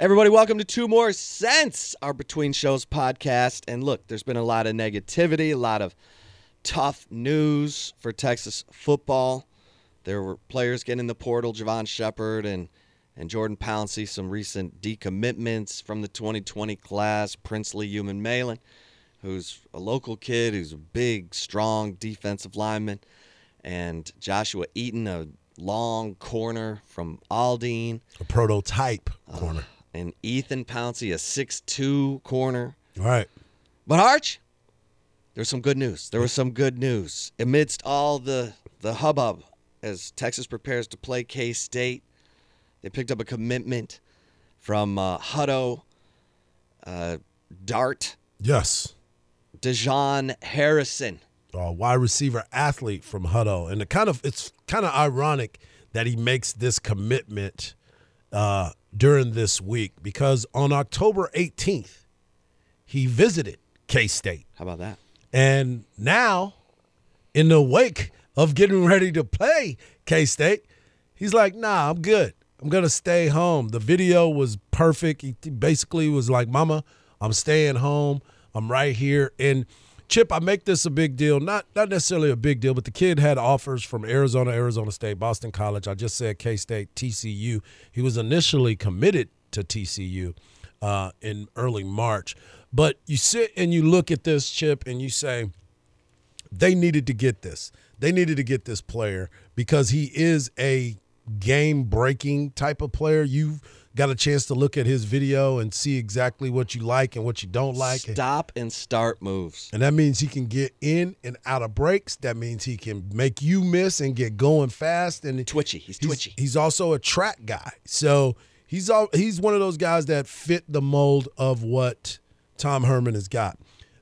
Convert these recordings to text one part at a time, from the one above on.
Everybody, welcome to Two More Cents, our Between Shows podcast. And look, there's been a lot of negativity, a lot of tough news for Texas football. There were players getting in the portal, Javon Shepard and and Jordan Pouncey, some recent decommitments from the 2020 class, Princely Umanmielen, who's a local kid who's a big, strong defensive lineman, and Joshua Eaton, a long corner from Aldine. A prototype corner. Uh, and Ethan Pouncey, a six-two corner. Right. But Arch, there's some good news. There was some good news amidst all the the hubbub as Texas prepares to play K State. They picked up a commitment from uh, Hutto, uh, Dart, Yes. Dejon Harrison. Uh, wide receiver athlete from Hutto. And the kind of it's kind of ironic that he makes this commitment uh, during this week because on October 18th, he visited K State. How about that? And now, in the wake of getting ready to play K State, he's like, nah, I'm good. I'm going to stay home. The video was perfect. He basically was like, Mama, I'm staying home. I'm right here. And Chip, I make this a big deal. Not not necessarily a big deal, but the kid had offers from Arizona, Arizona State, Boston College. I just said K State, TCU. He was initially committed to TCU uh, in early March. But you sit and you look at this, Chip, and you say, they needed to get this. They needed to get this player because he is a game breaking type of player. You've got a chance to look at his video and see exactly what you like and what you don't like. Stop and start moves. And that means he can get in and out of breaks. That means he can make you miss and get going fast. And Twitchy. He's twitchy. He's, also a track guy. So he's all, he's one of those guys that fit the mold of what Tom Herman has got.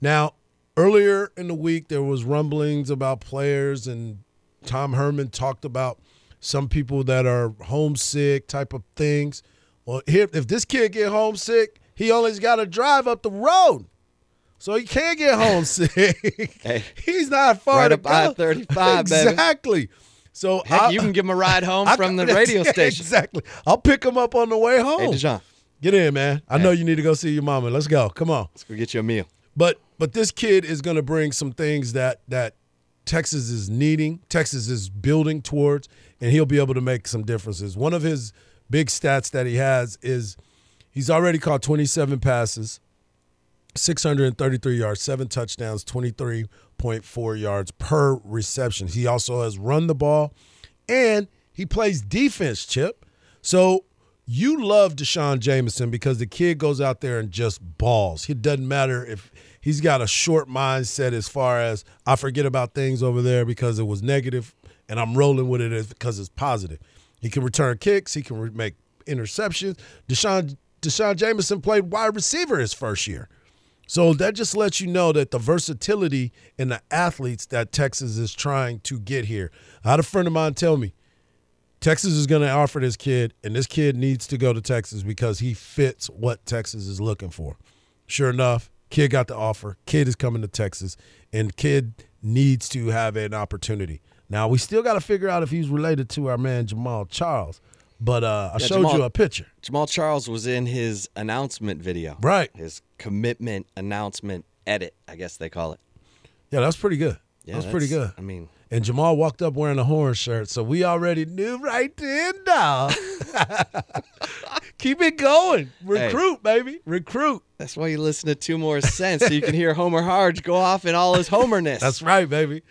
Now, earlier in the week, there was rumblings about players, and Tom Herman talked about some people that are homesick type of things. Well, here, if this kid get homesick, he only's got to drive up the road. So he can't get homesick. Hey, He's not far right to up go. I-35, baby. Exactly. So Heck, I- you can give him a ride home I- from the radio station. Exactly. I'll pick him up on the way home. Hey, Dejon, Get in, man. I know you need to go see your mama. Let's go. Come on. let's go get you a meal. But but this kid is going to bring some things that that Texas is needing, Texas is building towards, and he'll be able to make some differences. One of his big stats that he has is he's already caught 27 passes, 633 yards, seven touchdowns, 23.4 yards per reception. He also has run the ball and he plays defense, Chip. So you love D'Shawn Jamison because the kid goes out there and just balls. It doesn't matter if he's got a short mindset as far as I forget about things over there because it was negative and I'm rolling with it because it's positive. He can return kicks, he can re- make interceptions. Deshaun D'Shawn Jamison played wide receiver his first year. So that just lets you know that the versatility in the athletes that Texas is trying to get here. I had a friend of mine tell me Texas is going to offer this kid, and this kid needs to go to Texas because he fits what Texas is looking for. Sure enough, kid got the offer. Kid is coming to Texas, and kid needs to have an opportunity. Now we still got to figure out if he's related to our man Jamaal Charles. But uh, I Yeah, showed Jamal- you a picture. Jamaal Charles was in his announcement video. Right. His commitment announcement edit, I guess they call it. Yeah, that's pretty good. Yeah, that's pretty good. I mean, And Jamal walked up wearing a horn shirt, so we already knew right then, dog. Keep it going. Recruit, baby. Recruit. that's why you listen to Two More Cents so you can hear Homer Hardge go off in all his homerness. That's right, baby.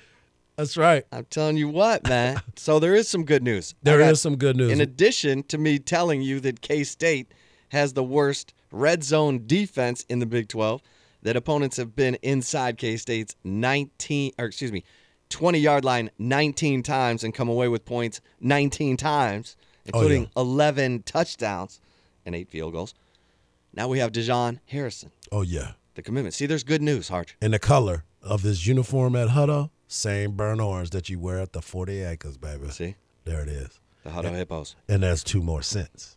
That's right. I'm telling you what, man. so there is some good news. There I is some good news. In addition to me telling you that K State has the worst red zone defense in the Big 12, that opponents have been inside K State's 19, or excuse me, 20 yard line 19 times and come away with points 19 times, Oh, yeah. including 11 touchdowns. And eight field goals. Now we have Dejon Harrison, Oh yeah. the commitment. See, there's good news, Harch. And the color of his uniform at Hutto, same burnt orange that you wear at the 40 acres, baby. See, There it is. the Hutto Hippos. And there's two more cents.